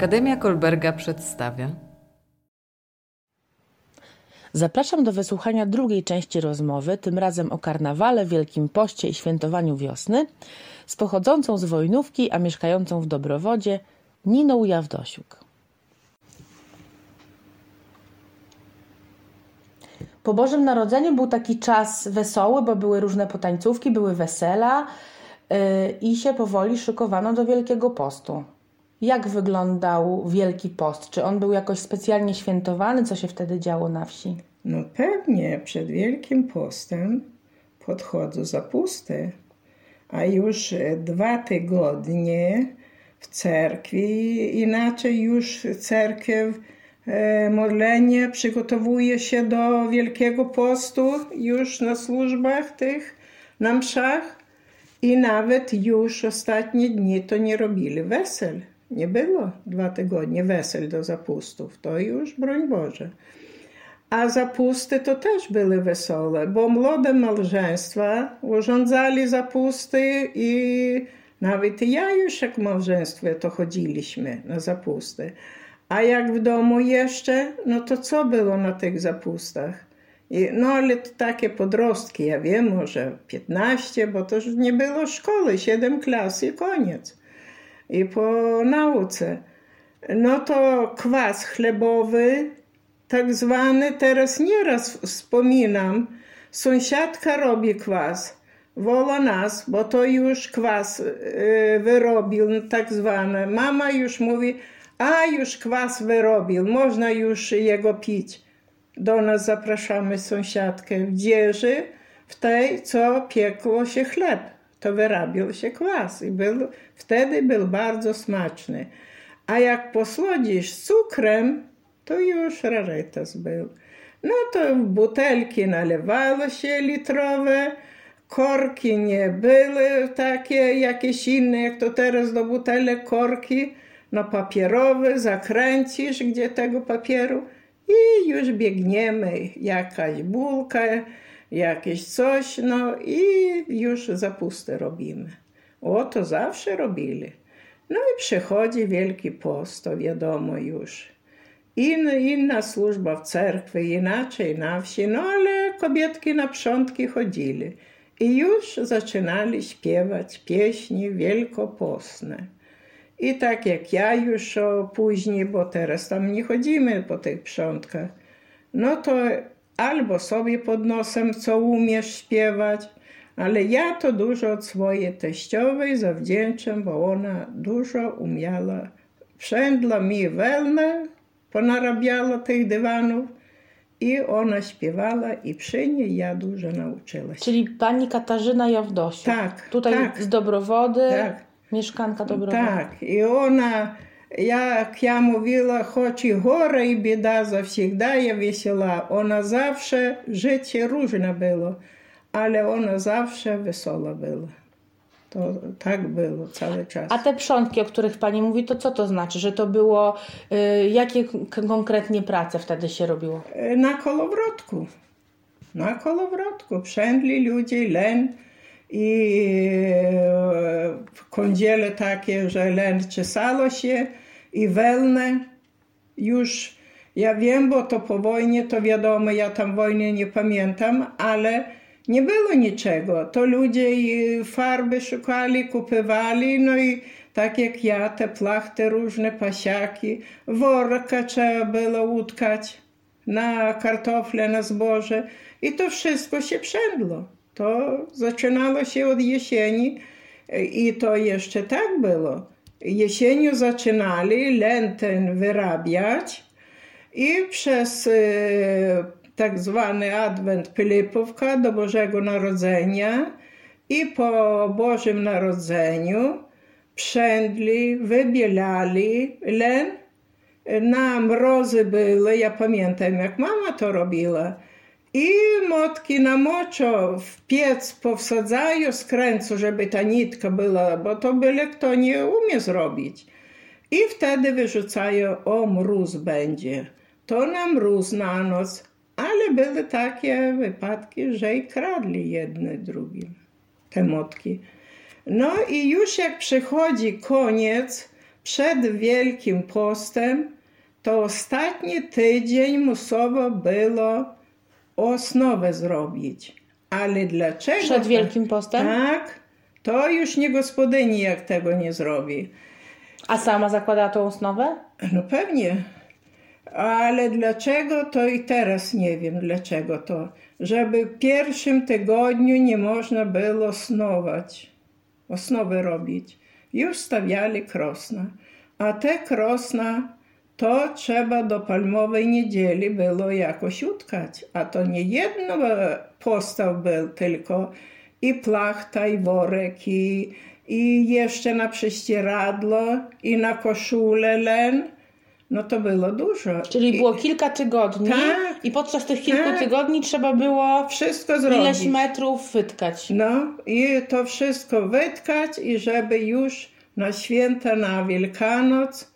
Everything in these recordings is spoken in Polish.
Akademia Kolberga przedstawia. Zapraszam do wysłuchania drugiej części rozmowy, tym razem o karnawale, Wielkim Poście i świętowaniu wiosny, z pochodzącą z Wojnówki, a mieszkającą w Dobrowodzie Niną Jawdosiuk. Po Bożym Narodzeniu był taki czas wesoły, bo były różne potańcówki, były wesela yy, i się powoli szykowano do Wielkiego Postu. Jak wyglądał Wielki Post? Czy on był jakoś specjalnie świętowany? Co się wtedy działo na wsi? No pewnie, przed Wielkim Postem podchodzą zapusty, a już dwa tygodnie w cerkwi, inaczej już cerkiew e, modlenie przygotowuje się do Wielkiego Postu już na służbach tych, na mszach i nawet już ostatnie dni to nie robili wesel. Nie było dwa tygodnie wesel do zapustów. To już, broń Boże. A zapusty to też były wesołe, bo młode małżeństwa urządzali zapusty i nawet ja już jak w małżeństwie to chodziliśmy na zapusty. A jak w domu jeszcze, no to co było na tych zapustach? I, no ale to takie podrostki, ja wiem, może 15, bo to już nie było szkoły, 7 klas i koniec i po nauce. No to kwas chlebowy, tak zwany, teraz nieraz wspominam, sąsiadka robi kwas, wola nas, bo to już kwas y, wyrobił, tak zwany. Mama już mówi, a już kwas wyrobił, można już jego pić. Do nas zapraszamy sąsiadkę w dzieży, w tej, co piekło się chleb to wyrabiał się kwas i był, wtedy był bardzo smaczny. A jak posłodzisz cukrem, to już rarytas był. No to butelki nalewało się litrowe, korki nie były takie jakieś inne, jak to teraz do butelek korki, no papierowe, zakręcisz gdzie tego papieru i już biegniemy, jakaś bułka, jakieś coś, no i już zapusty robimy. O, to zawsze robili. No i przychodzi Wielki Post, to wiadomo już. In, inna służba w cerkwi, inaczej na wsi, no ale kobietki na przątki chodzili. I już zaczynali śpiewać pieśni wielkopostne. I tak jak ja już o później, bo teraz tam nie chodzimy po tych przątkach, no to albo sobie pod nosem, co umiesz śpiewać, ale ja to dużo od swojej teściowej zawdzięczam, bo ona dużo umiała. Wszędla mi wełnę, ponarabiała tych dywanów i ona śpiewała i przy niej ja dużo nauczyła się. Czyli pani Katarzyna Jawdosiu. Tak. Tutaj tak, z Dobrowody, tak. mieszkanka Dobrowody. Tak, i ona jak ja mówiła, choć i горе, i bieda zawsегда я весела, ona zawsze, życie różne było, ale ona zawsze wesoła była. To tak było cały czas. A te przątki, o których pani mówi, to co to znaczy? Że to było, y, jakie konkretnie prace wtedy się robiło? Na kolowrotku. Na kolowrotku. Przędli ludzie, len i w kądziele takie, że len czesało się i wełnę już ja wiem, bo to po wojnie, to wiadomo, ja tam wojny nie pamiętam, ale nie było niczego. To ludzie farby szukali, kupywali, no i tak jak ja, te plachty różne, pasiaki, worka trzeba było utkać na kartofle, na zboże i to wszystko się przędło. To zaczynało się od jesieni i to jeszcze tak było jesienią zaczynali len ten wyrabiać i przez e, tak zwany Adwent Pilipówka do Bożego Narodzenia i po Bożym Narodzeniu przędli, wybielali len. Na mrozy były, ja pamiętam jak mama to robiła i motki namoczą, w piec powsadzają skręcu, żeby ta nitka była, bo to byle kto nie umie zrobić. I wtedy wyrzucają, o mróz będzie. To na mróz na noc. Ale były takie wypadki, że i kradli jedne drugim te motki. No i już jak przychodzi koniec, przed Wielkim Postem to ostatni tydzień musiało było osnowę zrobić. Ale dlaczego? Przed Wielkim Postem? Tak. To już nie gospodyni jak tego nie zrobi. A sama zakładała tą osnowę? No pewnie. Ale dlaczego to i teraz nie wiem dlaczego to. Żeby w pierwszym tygodniu nie można było snować, osnowy robić. Już stawiali krosna. A te krosna to trzeba do palmowej niedzieli było jakoś utkać. A to nie jedno postaw był, tylko i plachta, i worek, i, i jeszcze na prześcieradło, i na koszulę len. No to było dużo. Czyli I było kilka tygodni Tak. i podczas tych kilku Tak. tygodni trzeba było wszystko zrobić. ileś metrów wytkać. No i to wszystko wytkać i żeby już na święta, na Wielkanoc,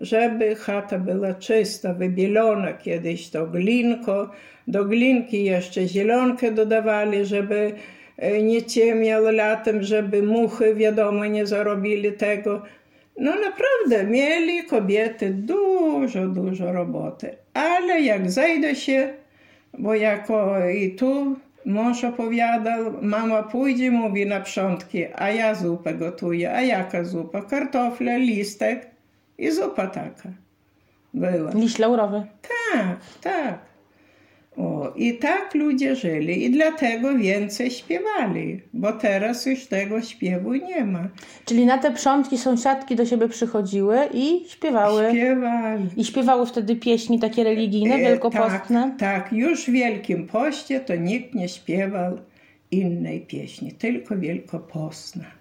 żeby chata była czysta, wybielona kiedyś to glinko. Do glinki jeszcze zielonkę dodawali, żeby e, nie ciemniał latem, żeby muchy wiadomo nie zarobili tego. No naprawdę, mieli kobiety dużo, dużo roboty. Ale jak zajdę się, bo jako i tu mąż opowiadał, mama pójdzie, mówi na przątki, a ja zupę gotuję. A jaka zupa? Kartofle, listek i zupa taka była. Liść laurowy. Tak, tak. O, I tak ludzie żyli i dlatego więcej śpiewali, bo teraz już tego śpiewu nie ma. Czyli na te przątki sąsiadki do siebie przychodziły i śpiewały. Śpiewali. I śpiewały wtedy pieśni takie religijne, E, wielkopostne. Tak, tak, już w Wielkim Poście to nikt nie śpiewał innej pieśni, tylko wielkopostna.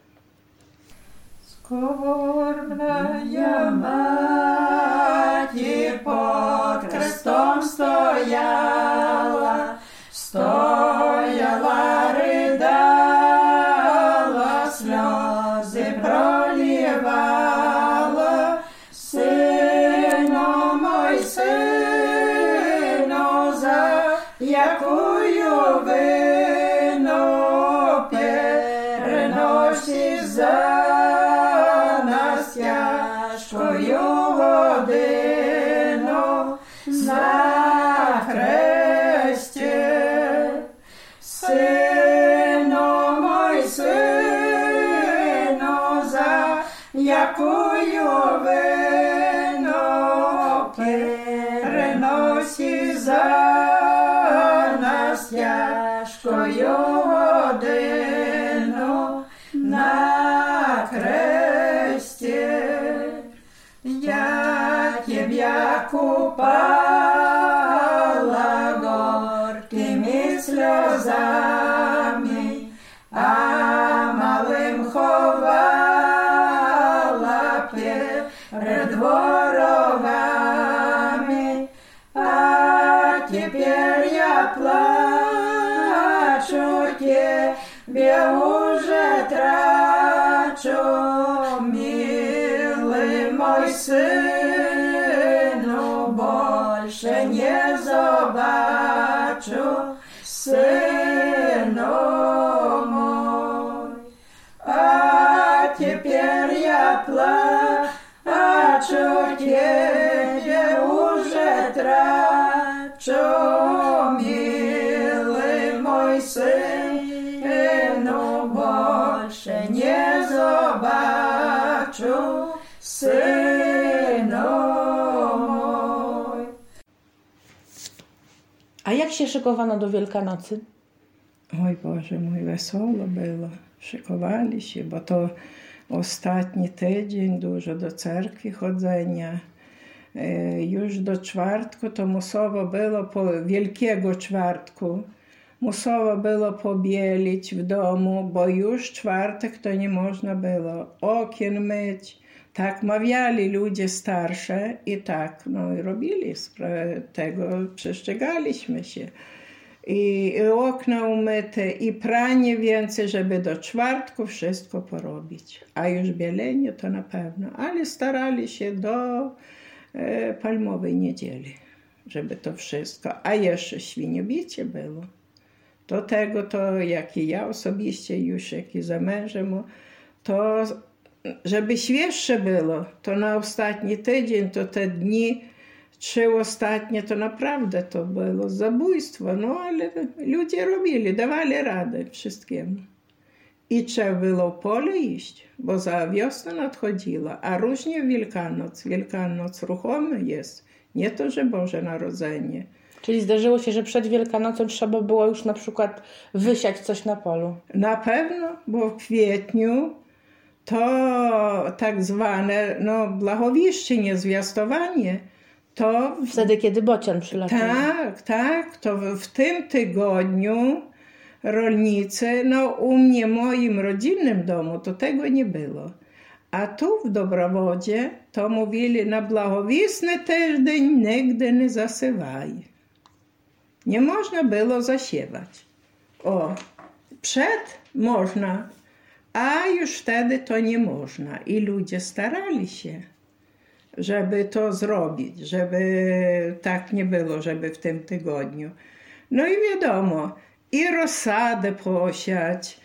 Скорбная мати под крестом стояла, Я тебя купала горькими слезами, а малым ховала перед ворогами. А теперь я плачу, тебе уже трачу, synu больше не zobaczę, synu мой, а теперь я плачу, тебе уже трачу, милый мой synu, больше не zobaczę, synu jak się szykowano do Wielkanocy? Oj Boże mój, wesoło było. Szykowali się, bo to ostatni tydzień, dużo do cerkwi chodzenia. E, Już do czwartku to musowo było, po Wielkiego Czwartku, musowo było pobielić w domu, bo już czwartek to nie można było okien myć. Tak mawiali ludzie starsze i tak no, i robili tego, przestrzegaliśmy się i i okna umyte, i pranie więcej, żeby do czwartku wszystko porobić. A już bielenie to na pewno, ale starali się do e, palmowej niedzieli, żeby to wszystko. A jeszcze świniobicie było. Do tego to, jak i ja osobiście już, jak i za mężem, to żeby świeższe było, to na ostatni tydzień, to te dni trzy ostatnie, to naprawdę to było zabójstwo. No ale ludzie robili, dawali radę wszystkiemu. I trzeba było w pole iść, bo za wiosna nadchodziła, a różnie Wielkanoc. Wielkanoc ruchomy jest, nie to, że Boże Narodzenie. Czyli zdarzyło się, że przed Wielkanocą trzeba było już na przykład wysiać coś na polu. Na pewno, bo w kwietniu to tak zwane no, blagowieszczenie, zwiastowanie, to w Wtedy, kiedy bocian przylatał. Tak, tak. To w, w tym tygodniu rolnicy, no u mnie, moim rodzinnym domu, to tego nie było. A tu w Dobrowodzie to mówili na blagowisny tydzień nigdy nie zasywaj. Nie można było zasiewać. O, przed można, a już wtedy to nie można. I ludzie starali się żeby to zrobić, żeby tak nie było, żeby w tym tygodniu. No i wiadomo, i rozsadę posiać,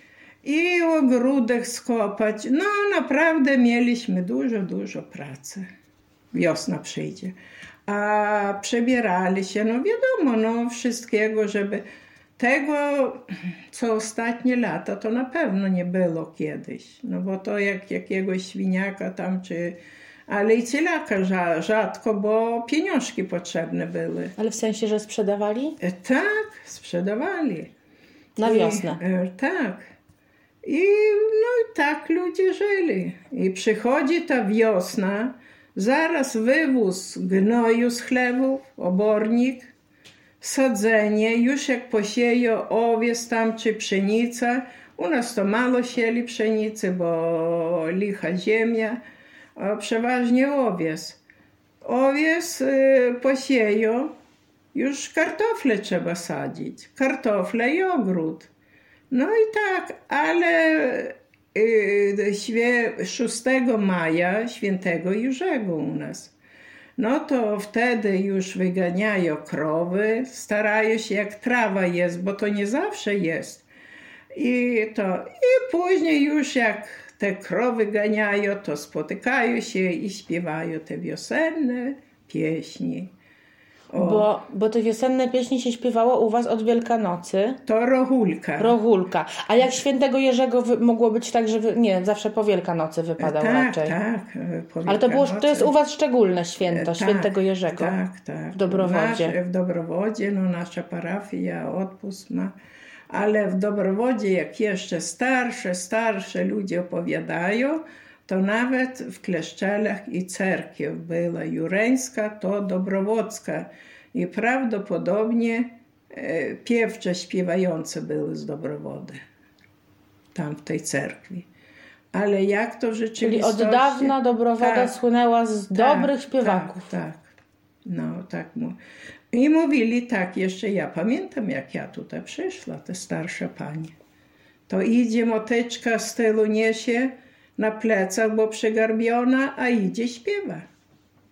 i ogródek skopać. No naprawdę mieliśmy dużo, dużo pracy. Wiosna przyjdzie. A przebierali się, no wiadomo, no wszystkiego, żeby tego, co ostatnie lata, to na pewno nie było kiedyś. No bo to jak jakiegoś świniaka tam, czy ale i cielaka rza- rzadko, bo pieniążki potrzebne były. Ale w sensie, że sprzedawali? E, tak, sprzedawali. Na I, wiosnę. e, tak. I no i tak ludzie żyli. I przychodzi ta wiosna, zaraz wywóz gnoju z chlebów, obornik, sadzenie, już jak posieją owiec tam czy pszenica. U nas to mało sieli pszenicy, bo licha ziemia, przeważnie owiec. Owiec y, posieją, już kartofle trzeba sadzić, kartofle i ogród. No i tak, ale y, świe- 6 maja, świętego Jurzego u nas. No to wtedy już wyganiają krowy, starają się jak trawa jest, bo to nie zawsze jest. I to, i później już jak te krowy ganiają, to spotykają się i śpiewają te wiosenne pieśni. O, Bo, bo te wiosenne pieśni się śpiewało u was od Wielkanocy. to rohulka. Rohulka. A jak świętego Jerzego wy, mogło być tak, że wy, nie, zawsze po Wielkanocy wypadał tak, raczej. tak. po Ale to, było, to jest u was szczególne święto, Tak, świętego Jerzego. Tak, tak. W Dobrowodzie. Nasz, w Dobrowodzie, no nasza parafia odpust ma. Ale w Dobrowodzie, jak jeszcze starsze, starsze ludzie opowiadają, to nawet w Kleszczelach i cerkiew była jureńska, to dobrowodzka. I prawdopodobnie e, piewcze śpiewające były z Dobrowody. Tam w tej cerkwi. Ale jak to w Czyli rzeczywistości... od dawna Dobrowoda Tak. słynęła z Tak, dobrych śpiewaków. Tak, tak. No, tak mu. I mówili tak, jeszcze ja pamiętam, jak ja tutaj przyszła, te starsze panie. To idzie motyczka z tyłu niesie na plecach, bo przegarbiona, a idzie śpiewa.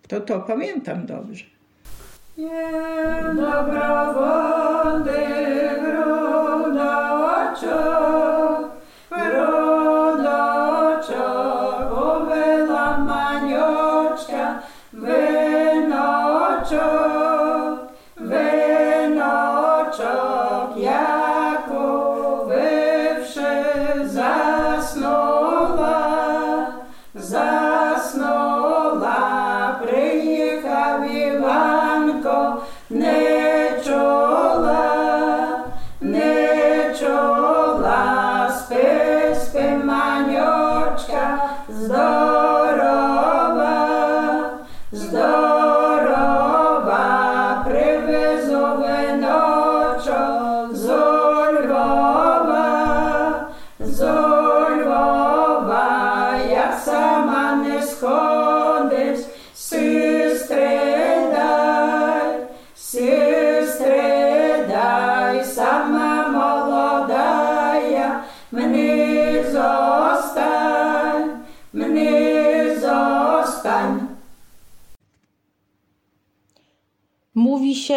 To to pamiętam dobrze. Nie dobra wody grona oczach.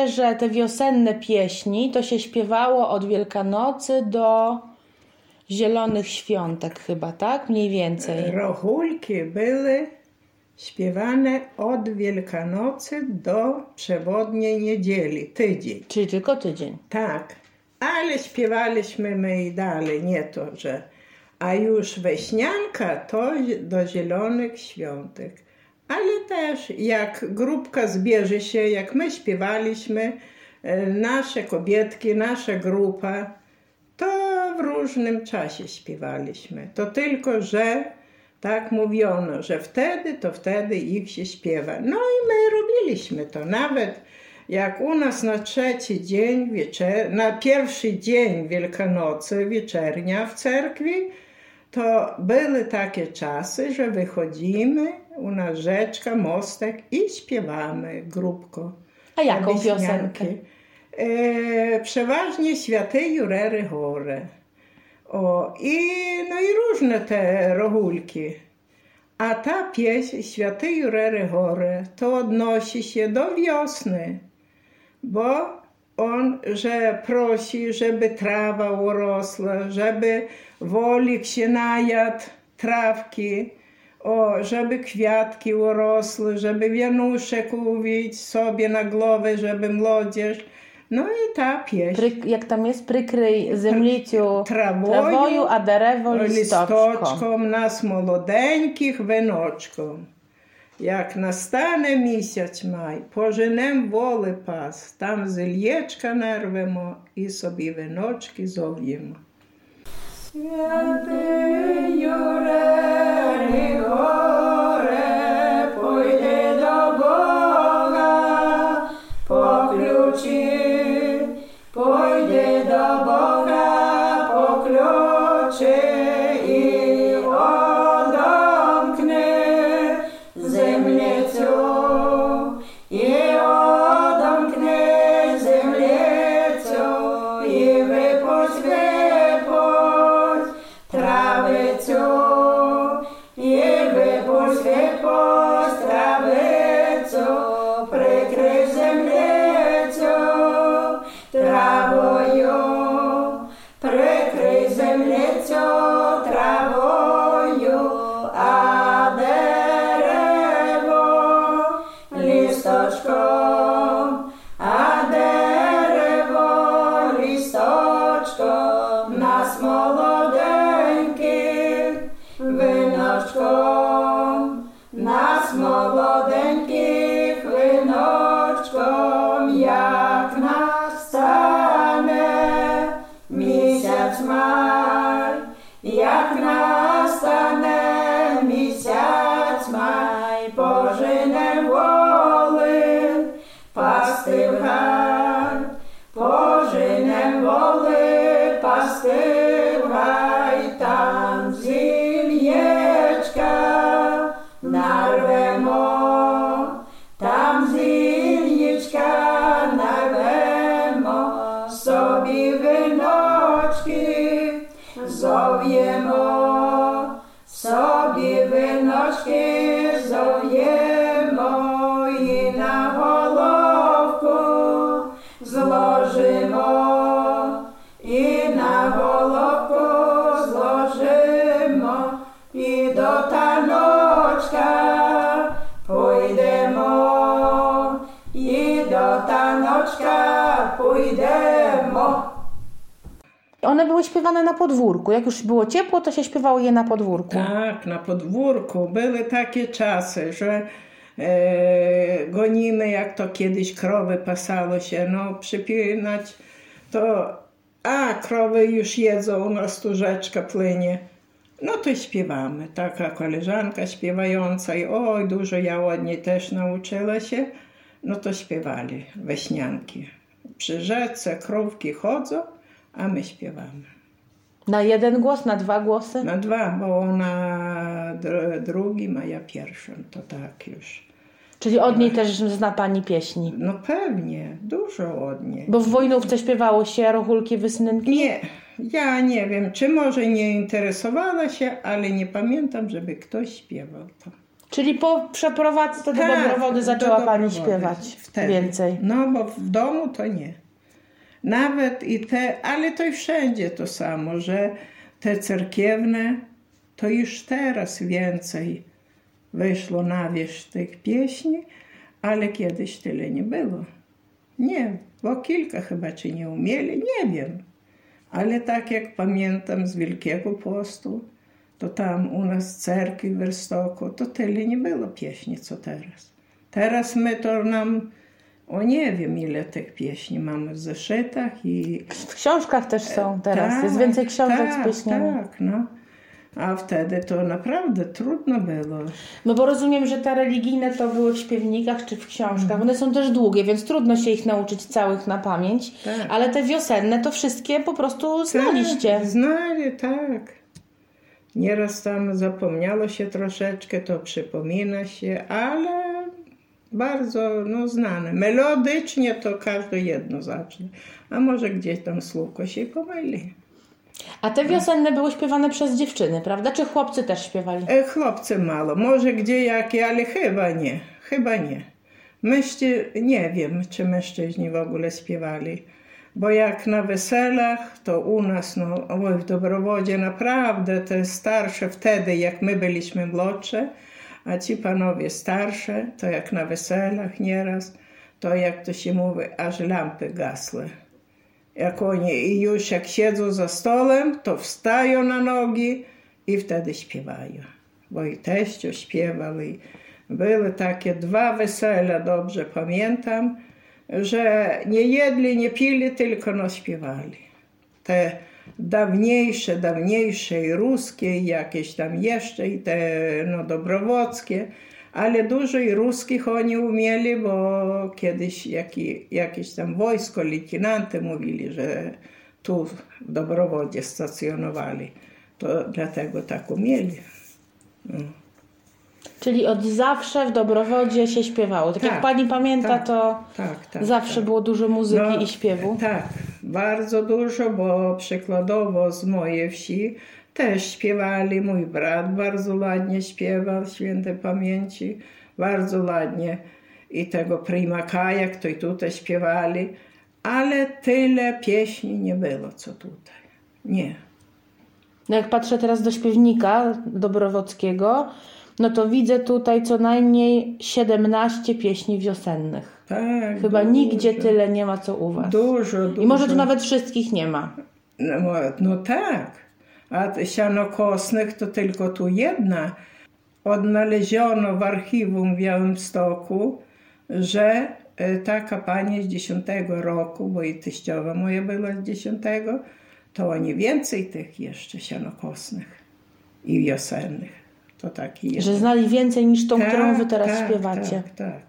Że te wiosenne pieśni to się śpiewało od Wielkanocy do, Zielonych Świątek chyba, tak? Mniej więcej. Rohulki były śpiewane od Wielkanocy do przewodniej niedzieli, tydzień. Czyli tylko tydzień. Tak, ale śpiewaliśmy my i dalej, nie to, że... A już weśnianka to do Zielonych Świątek. Ale też jak grupka zbierze się, jak my śpiewaliśmy, e, nasze kobietki, nasza grupa, to w różnym czasie śpiewaliśmy. To tylko, że tak mówiono, że wtedy, to wtedy ich się śpiewa. No i my robiliśmy to. Nawet jak u nas na trzeci dzień, wieczer... na pierwszy dzień Wielkanocy, wieczernia w cerkwi, to były takie czasy, że wychodzimy, u nas rzeczka, mostek i śpiewamy grupko. A jaką piosenkę? E, przeważnie Święty Jurery Gore. O, i, no i różne te rohulki. A ta pieśń Święty Jurery Gore to odnosi się do wiosny, bo on, że prosi, żeby trawa urosła, żeby wolik się najadł trawki, o, żeby kwiatki urosły, żeby wianuszek uwić sobie na głowę, żeby młodzież. No i ta pieśń. Pryk, jak tam jest? Prykryj zemliciu Trawою, trawою, a дерево листочком. листочком нас молоденьких виночком. Як настане місяць май, поженем воли пас, там зельєчка нарвемо і собі виночки зов'ємо. Святий Юрей Staszka, pójdemo. One były śpiewane na podwórku. Jak już było ciepło, to się śpiewało je na podwórku. Tak, na podwórku. Były takie czasy, że e, gonimy, jak to kiedyś krowy pasało się, no przypinać to a krowy już jedzą, u nas tu rzeczka płynie. No to śpiewamy. Taka koleżanka śpiewająca i oj, dużo ja ładnie też nauczyła się. No to śpiewali weśnianki. Przy rzece krówki chodzą, a my śpiewamy. Na jeden głos, na dwa głosy? Na dwa, bo ona dr- drugim, a ja pierwszym. To tak już. Czyli od niej też zna pani pieśni. No pewnie, dużo od niej. Bo w Wojnówce śpiewało się rochulki, wysnynki? Nie, ja nie wiem, czy może nie interesowała się, ale nie pamiętam, żeby ktoś śpiewał to. Czyli po przeprowadzce do Tak, Dobrowody do zaczęła pani Dobrowody śpiewać wtedy. więcej. No, bo w domu to nie. Nawet i te, ale to i wszędzie to samo, że te cerkiewne, to już teraz więcej wyszło na wierzch tych pieśni, ale kiedyś tyle nie było. Nie, bo kilka chyba czy nie umieli, nie wiem. Ale tak jak pamiętam z Wielkiego Postu, to tam u nas w cerkwi w Werstoku, to tyle nie było pieśni, co teraz. Teraz my to nam, o nie wiem ile tych pieśni mamy w zeszytach i... W książkach też są teraz, Tak, jest więcej książek tak, z pieśniami. Tak, no. A wtedy to naprawdę trudno było. No bo rozumiem, że te religijne to były w śpiewnikach czy w książkach. One są też długie, więc trudno się ich nauczyć całych na pamięć. Tak. Ale te wiosenne to wszystkie po prostu znaliście. Tak, znali, tak. Nieraz tam zapomniało się troszeczkę, to przypomina się, ale bardzo no, znane. Melodycznie to każde jedno zacznie. A może gdzieś tam słówko się pomyli. A te wiosenne były śpiewane przez dziewczyny, prawda? Czy chłopcy też śpiewali? E, chłopcy mało, może gdzie jakie, ale chyba nie, chyba nie. Mężczy... Nie wiem, czy mężczyźni w ogóle śpiewali. Bo jak na weselach, to u nas, no, w Dobrowodzie naprawdę te starsze wtedy, jak my byliśmy młodsze, a ci panowie starsze, to jak na weselach nieraz, to jak to się mówi, aż lampy gasły. Jak oni już jak siedzą za stolem, to wstają na nogi i wtedy śpiewają. Bo i teściu śpiewał i były takie dwa wesela, dobrze pamiętam, że nie jedli, nie pili, tylko no śpiewali. Te dawniejsze, dawniejsze i ruskie, i jakieś tam jeszcze, i te no, dobrowockie, ale dużo i ruskich oni umieli, bo kiedyś jaki, jakieś tam wojsko, lejtynanty mówili, że tu w Dobrowodzie stacjonowali. To dlatego tak umieli. No. Czyli od zawsze w Dobrowodzie się śpiewało. Tak, jak Tak, pani pamięta, tak, to Tak, tak. zawsze tak. było dużo muzyki No, i śpiewu. Tak, bardzo dużo, bo przykładowo z mojej wsi też śpiewali. Mój brat bardzo ładnie śpiewał, świętej pamięci, bardzo ładnie. I tego Prima Kaja, to i tutaj śpiewali, ale tyle pieśni nie było, co tutaj. Nie. No jak patrzę teraz do śpiewnika Dobrowockiego, no to widzę tutaj co najmniej 17 pieśni wiosennych. Tak, Chyba dużo, nigdzie tyle nie ma co u was. Dużo, dużo. I może tu nawet wszystkich nie ma. No, no tak. A sianokosnych to tylko tu jedna. Odnaleziono w archiwum w Białymstoku, że e, taka pani z 10 roku, bo i teściowa moja była z 10, to oni więcej tych jeszcze sianokosnych i wiosennych. To taki jeden. Że znali więcej niż tą, którą wy teraz tak, śpiewacie. Tak, tak,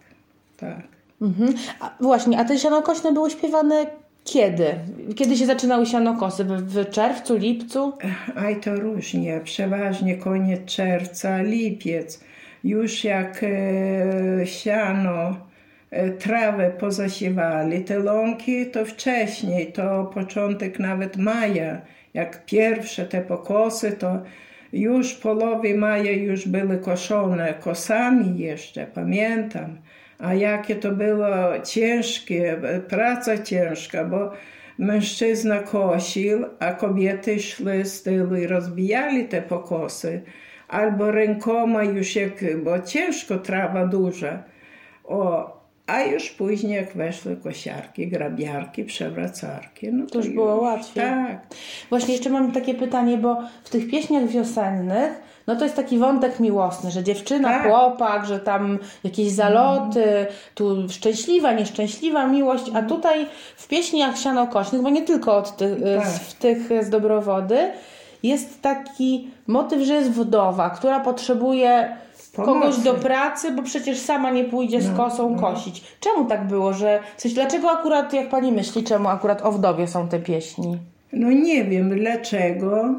tak. Mhm. A właśnie, a te sianokośne były śpiewane kiedy? Kiedy się zaczynały sianokosy? W, w czerwcu, lipcu? Aj to różnie, przeważnie koniec czerwca, lipiec. Już jak e, siano, e, trawę pozasiewali, te łąki to wcześniej, to początek nawet maja. Jak pierwsze te pokosy, to już w połowie maja już były koszone kosami jeszcze, pamiętam. A jakie to było ciężkie, praca ciężka, bo mężczyzna kosił, a kobiety szły z tyłu i rozbijali te pokosy. Albo rękoma już jak, bo ciężko trawa duża. O, a już później jak weszły kosiarki, grabiarki, przewracarki, no to, już było łatwiej. Tak. Właśnie jeszcze mam takie pytanie, bo w tych pieśniach wiosennych, no to jest taki wątek miłosny, że dziewczyna, Tak. chłopak, że tam jakieś zaloty, tu szczęśliwa, nieszczęśliwa miłość, a tutaj w pieśniach sianokośnych, bo nie tylko od tych, Tak. z, w tych z Dobrowody, jest taki motyw, że jest wdowa, która potrzebuje kogoś do pracy, bo przecież sama nie pójdzie z kosą kosić. Czemu tak było, że... W sensie, dlaczego akurat, jak pani myśli, czemu akurat o wdowie są te pieśni? No nie wiem dlaczego,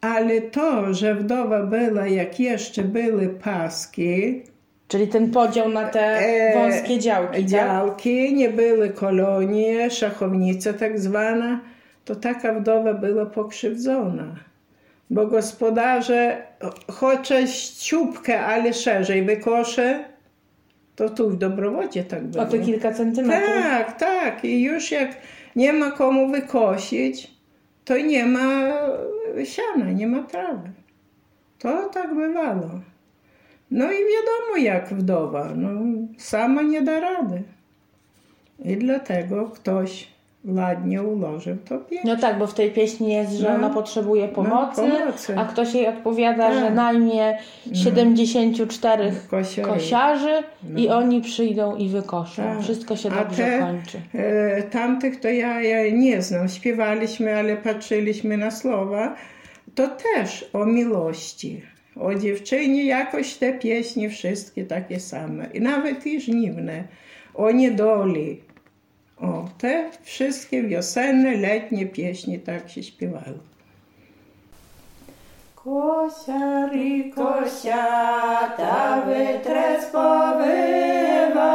ale to, że wdowa była, jak jeszcze były paski, Czyli ten podział na te E, wąskie działki, tak? działki, nie były kolonie, szachownica tak zwana, to taka wdowa była pokrzywdzona. Bo gospodarze, chociaż ciupkę, ale szerzej wykosze, to tu w Dobrowodzie tak było. O te kilka centymetrów. Tak, tak. I już jak nie ma komu wykosić, to nie ma siana, nie ma trawy. To tak bywało. No i wiadomo jak wdowa, no, sama nie da rady. I dlatego ktoś ładnie ułożył to pieśń. No tak, bo w tej pieśni jest, że No. ona potrzebuje pomocy, pomocy. a ktoś jej odpowiada, Tak. że najmie 74 Kosiory. kosiarzy i oni przyjdą i wykoszą. Tak. Wszystko się dobrze te, kończy. E, tamtych to ja, ja nie znam. Śpiewaliśmy, ale patrzyliśmy na słowa. To też o miłości. O dziewczynie jakoś te pieśni wszystkie takie same. I nawet i żniwne. O niedoli. O, te wszystkie wiosenne, letnie pieśni tak się śpiewały. Kosiari, kosiata, wytres pobywa.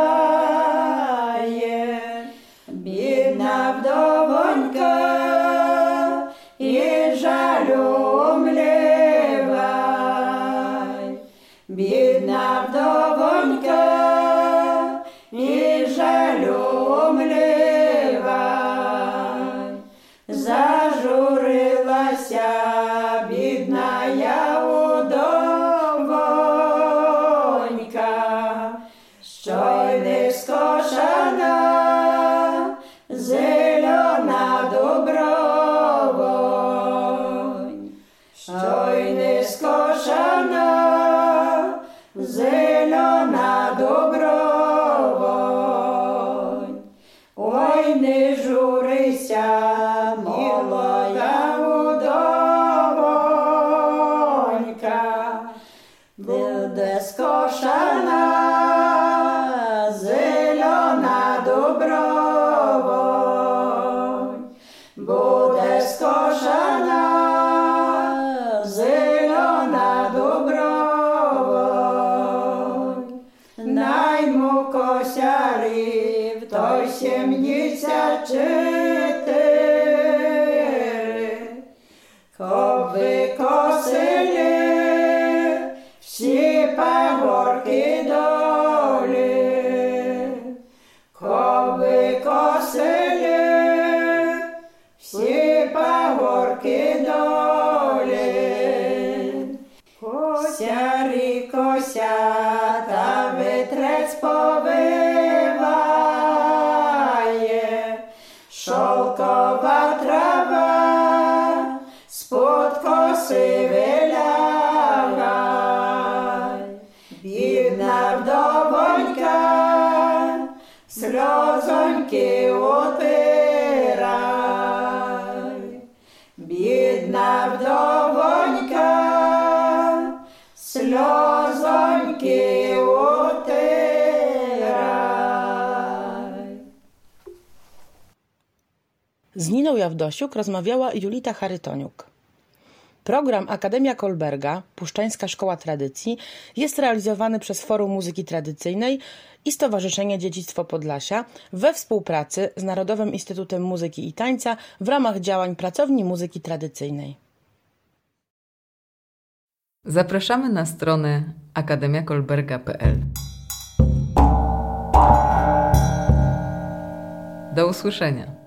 rozonki. Biedna wdowońka. Z Niną Jawdosiuk rozmawiała Julita Charytoniuk. Program Akademia Kolberga, Puszczańska Szkoła Tradycji, jest realizowany przez Forum Muzyki Tradycyjnej i Stowarzyszenie Dziedzictwo Podlasia we współpracy z Narodowym Instytutem Muzyki i Tańca w ramach działań Pracowni Muzyki Tradycyjnej. Zapraszamy na stronę akademiakolberga.pl. Do usłyszenia.